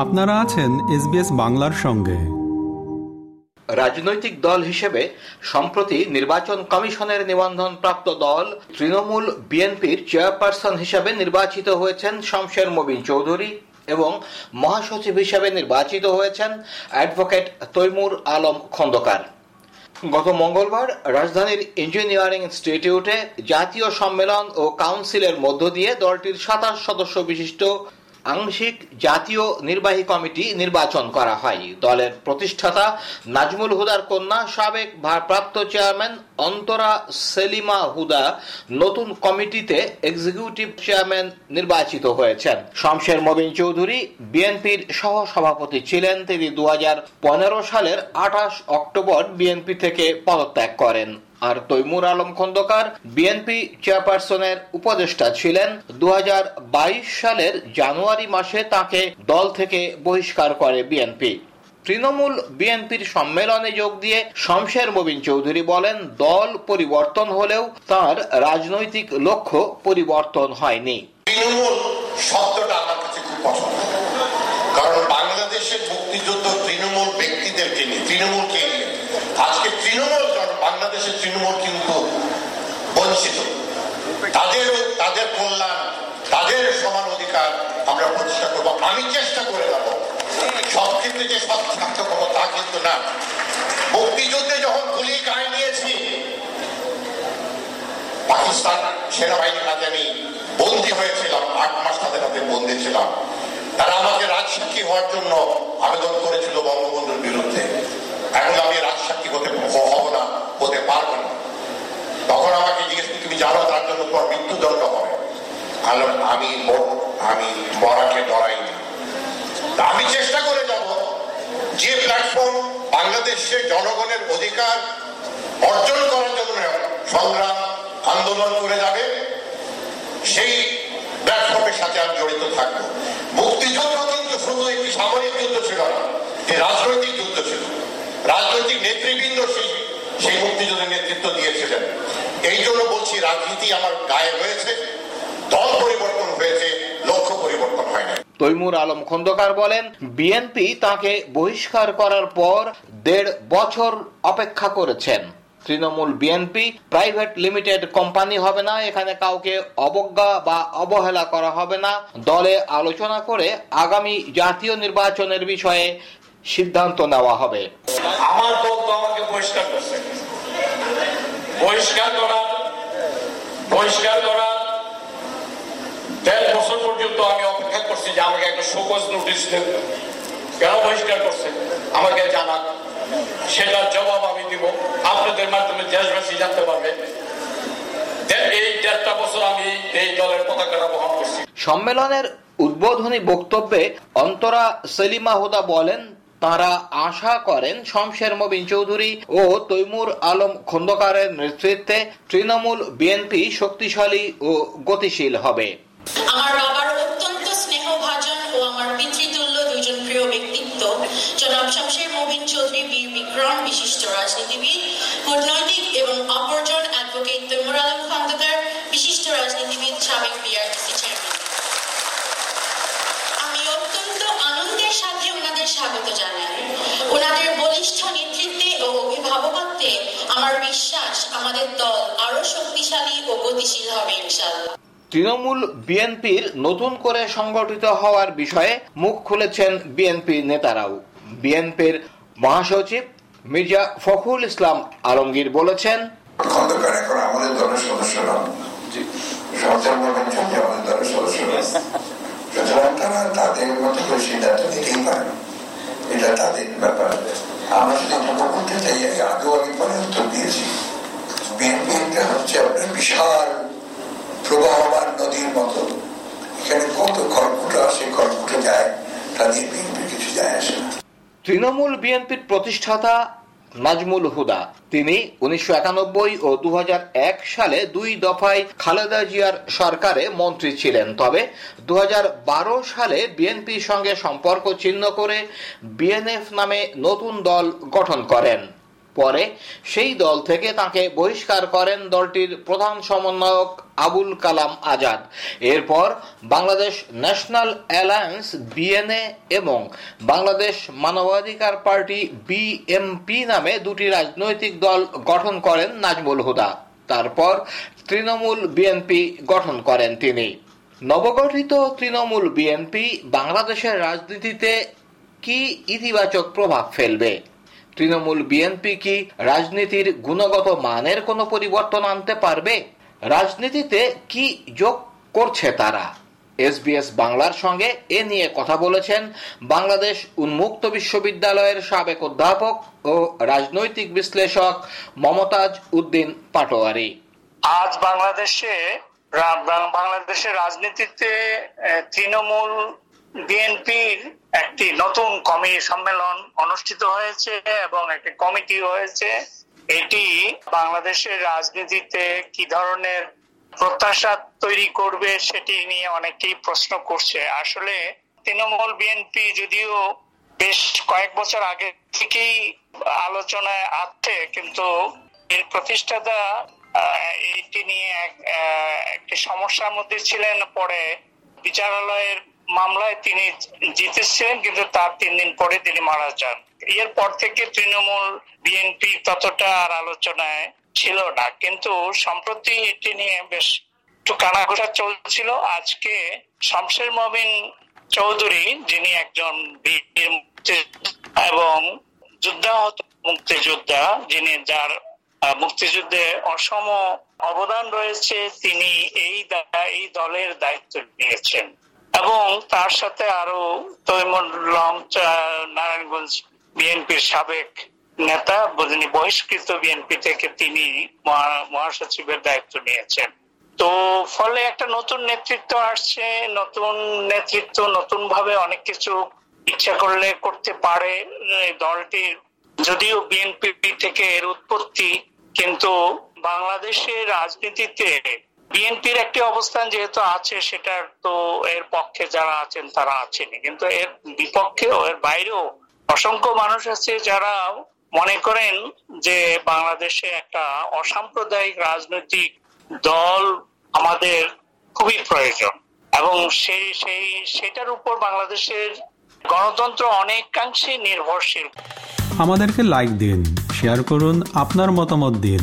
আপনারা আছেন এসবিএস বাংলার সঙ্গে। রাজনৈতিক দল হিসেবে সম্প্রতি নির্বাচন কমিশনের নিবন্ধন প্রাপ্ত দল তৃণমূল বিএনপির চেয়ারপারসন হিসেবে নির্বাচিত হয়েছেন শমশের মবিন চৌধুরী এবং মহাসচিব হিসেবে নির্বাচিত হয়েছেন অ্যাডভোকেট তৈমুর আলম খন্দকার। গত মঙ্গলবার রাজধানীর ইঞ্জিনিয়ারিং ইনস্টিটিউটে জাতীয় সম্মেলন ও কাউন্সিলের মধ্য দিয়ে দলটির সাতাশ সদস্য বিশিষ্ট আংশিক জাতীয় নির্বাহী কমিটি নির্বাচন করা হয়। দলের প্রতিষ্ঠাতা নাজমুল হুদার কন্যা, সাবেক ভারপ্রাপ্ত চেয়ারম্যান অন্তরা সেলিমা হুদা নতুন কমিটিতে এক্সিকিউটিভ চেয়ারম্যান নির্বাচিত হয়েছেন। শমশের মবিন চৌধুরী, বিএনপির সহ সভাপতি ছিলেন, তিনি দু হাজার পনেরো সালের আঠাশ অক্টোবর বিএনপি থেকে পদত্যাগ করেন। আর তৈমুর আলম খন্দকার বিএনপি চেয়ারপারসনের উপদেষ্টা ছিলেন। দুহাজার বাইশ সালের জানুয়ারি মাসে তাকে দল থেকে বহিষ্কার করে বিএনপি তৃণমূল বিএনপির সম্মেলনে যোগ দিয়ে শমশের মবিন চৌধুরী বলেন, দল পরিবর্তন হলেও তার রাজনৈতিক লক্ষ্য পরিবর্তন হয়নি। তৃণমূল শব্দটা আমার কাছে খুব পছন্দ। কারণ বাংলাদেশের মুক্তিযুদ্ধ তৃণমূল ব্যক্তিদেরকে নিয়ে, তৃণমূলকে নিয়ে। আজকে তৃণমূল বাংলাদেশের তৃণমূল কিন্তু বঞ্চিত। তাদের তাদের কল্যাণ, তাদের সমান অধিকার আমরা প্রতিষ্ঠা করব। আমি চেষ্টা করে যাব সব ক্ষেত্রে যে সব থাকতে পারব তা কিন্তু না। মুক্তিযুদ্ধে যখন গুলি গায়ে নিয়েছি পাকিস্তান সেনাবাহিনীর হাতে আমি বন্দী হয়েছিলাম, আট মাস তাদের হাতে বন্দী ছিলাম। তারা আমাকে রাজসাক্ষী হওয়ার জন্য আবেদন করেছিল বঙ্গবন্ধুর বিরুদ্ধে। এখন আমি হতে হব না হতে পারব না তখন আমাকে জিজ্ঞেস তুমি জানো তার জন্য তোমার মৃত্যুদণ্ড হবে? আমি আমি মরাকে ডরাইনি। আমি চেষ্টা করে যাব যে প্ল্যাটফর্ম বাংলাদেশের জনগণের অধিকার অর্জন করার জন্য সংগ্রাম, আন্দোলন করে যাবে। সেই প্ল্যাটফর্মের সাথে আমি জড়িত থাকব। মুক্তিযুদ্ধ কিন্তু শুধু একটি সামরিক যুদ্ধ ছিল না রাজনৈতিক যুদ্ধ ছিল। রাজনৈতিক নেতৃবৃন্দ সেই সেই মুক্তিযুদ্ধের নেতৃত্ব দিয়েছিলেন। এই জন্য বলছি, রাজনীতি আমার গায়ে হয়েছে দল পরিবর্তন হয়েছে, লক্ষ্য পরিবর্তন হয় না তৈমুর আলম খন্দকার বলেন বিএনপি তাকে বহিষ্কার করার পর দেড় বছর অপেক্ষা করেছেন। Trinamool BNP private limited company হবে না, এখানে কাউকে অবজ্ঞা বা অবহেলা করা হবে না। দলে আলোচনা করে আগামী জাতীয় নির্বাচনের বিষয়ে সিদ্ধান্ত নেওয়া হবে। আমার দল তো আমাকে বহিষ্কার করছে। বহিষ্কার করা বহিষ্কার করা। দেড় বছর পর্যন্ত আমি অপেক্ষা করছি যে আমাকে একটা শোকজ নোটিশ দেব কেন বহিষ্কার করছে? আমাকে জানান। সেটার জবাব আমি দিব। আপনাদের মাধ্যমে দেশবাসী জানতে পারবে। এই দেড়টা বছর আমি এই দলের পতাকাটা বহন করছি। সম্মেলনের উদ্বোধনী বক্তব্যে অন্তরা সেলিমা হুদা বলেন তারা আশা করেন শমশের মবিন চৌধুরী ও তৈমুর আলম খন্দকারের নেতৃত্বে তৃণমূল বিএনপি শক্তিশালী ও গতিশীল হবে। আমার বাবার অত্যন্ত স্নেহভাজন ও আমার পিতৃতুল্য দুইজন প্রিয় ব্যক্তিত্ব। জনাব শমশের মবিন চৌধুরী বীর বিক্রম বিশিষ্ট রাজনীতিবিদ, কূটনৈতিক এবং অপরজন অ্যাডভোকেট তৈমুর আলম খন্দকার বিশিষ্ট রাজনীতিবিদ সাবেক বিআরটিসি চেয়ারম্যান আমি অত্যন্ত আনন্দের সাথে ওনাদের স্বাগত জানাই ওনাদের বলিষ্ঠ নেতৃত্বে ও অভিভাবকত্বে আমার বিশ্বাস আমাদের দল আরও শক্তিশালী ও গতিশীল হবে ইনশাল্লাহ তৃণমূল বিএনপির নতুন করে সংগঠিত হওয়ার বিষয়ে মুখ খুলেছেন বিএনপি নেতারাও। বিএনপির মহাসচিব মির্জা ফখরুল ইসলাম আলমগীর বলেছেন এটা তাদের ব্যাপার। আমরা যদি করতে চাই আগেও আমি পরে উত্তর দিয়েছি। বিশাল প্রবাহমান নদীর মতো। এখানে কত আসে যায় তাদের কিছু যায় আসে তৃণমূল বিএনপির প্রতিষ্ঠাতা নাজমুল হুদা, তিনি উনিশশো একানব্বই ও দু হাজার এক সালে দুই দফায় খালেদা জিয়ার সরকারে মন্ত্রী ছিলেন। তবে দু হাজার বারো সালে বিএনপির সঙ্গে সম্পর্ক ছিন্ন করে বিএনএফ নামে নতুন দল গঠন করেন। পরে সেই দল থেকে তাকে বহিষ্কার করেন দলটির প্রধান সমন্বয়ক আবুল কালাম আজাদ। এরপর বাংলাদেশ ন্যাশনাল অ্যালায়েন্স, বিএনএ এবং বাংলাদেশ মানবাধিকার পার্টি, বিএমপি নামে দুটি রাজনৈতিক দল গঠন করেন নাজমুল হুদা। তারপর তৃণমূল বিএনপি গঠন করেন তিনি। নবগঠিত তৃণমূল বিএনপি বাংলাদেশের রাজনীতিতে কি ইতিবাচক প্রভাব ফেলবে? তৃণমূল বিএনপি কি রাজনীতির গুণগত মানের কোনো পরিবর্তন আনতে পারবে? রাজনীতিতে কি যোগ করছে তারা? এসবিএস বাংলার সঙ্গে এ নিয়ে কথা বলেছেন বাংলাদেশ উন্মুক্ত বিশ্ববিদ্যালয়ের সাবেক অধ্যাপক ও রাজনৈতিক বিশ্লেষক মমতাজ উদ্দিন পাটোয়ারি। আজ বাংলাদেশে বাংলাদেশের রাজনীতিতে তৃণমূল বিএনপির একটি নতুন কমি সম্মেলন অনুষ্ঠিত হয়েছে এবং একটি কমিটি হয়েছে। এটি বাংলাদেশের রাজনীতিতে কি ধরনের প্রত্যাশা তৈরি করবে সেটি নিয়ে অনেকেই প্রশ্ন করছে। আসলে তৃণমূল বিএনপি যদিও বেশ কয়েক বছর আগে থেকেই আলোচনায় আছে, কিন্তু এর প্রতিষ্ঠাতা এটি নিয়ে একটি সমস্যার মধ্যে ছিলেন। পরে বিচারালয়ের মামলায় তিনি জিতেছিলেন, কিন্তু তার তিন দিন পরে তিনি মারা যান। এরপর থেকে তৃণমূল বিএনপি ততটা আর আলোচনায় ছিল না। কিন্তু সম্প্রতি এটি নিয়ে বেশ একটু কানাঘোষা চলছিল। আজকে শমশের মবিন চৌধুরী, যিনি একজন বীর এবং যুদ্ধাহত মুক্তিযোদ্ধা, যিনি যার মুক্তিযুদ্ধে অসম অবদান রয়েছে, তিনি এই এই দলের দায়িত্ব নিয়েছেন। এবং তার সাথে আরও তৈমুল্লাম নারায়ণগঞ্জ বিএনপির সাবেক নেতা, যিনি বহিষ্কৃত বিএনপি থেকে তিনি মহাসচিবের দায়িত্ব নিয়েছেন। তো ফলে একটা নতুন নেতৃত্ব আসছে, নতুন নেতৃত্ব নতুন ভাবে অনেক কিছু ইচ্ছা করলে করতে পারে দলটির যদিও বিএনপি থেকে এর উৎপত্তি, কিন্তু বাংলাদেশের রাজনীতিতে বিএনপির একটি অবস্থান যেহেতু আছে সেটার তো এর পক্ষে যারা আছেন তারা আছেন কিন্তু এর বিপক্ষেও, এর বাইরেও অসংখ্য মানুষ আছে যারা মনে করেন যে বাংলাদেশে একটা অসাম্প্রদায়িক রাজনৈতিক দল আমাদের খুবই প্রয়োজন। এবং সেই সেই সেটার উপর বাংলাদেশের গণতন্ত্র অনেকাংশে নির্ভরশীল। আমাদেরকে লাইক দিন শেয়ার করুন, আপনার মতামত দিন।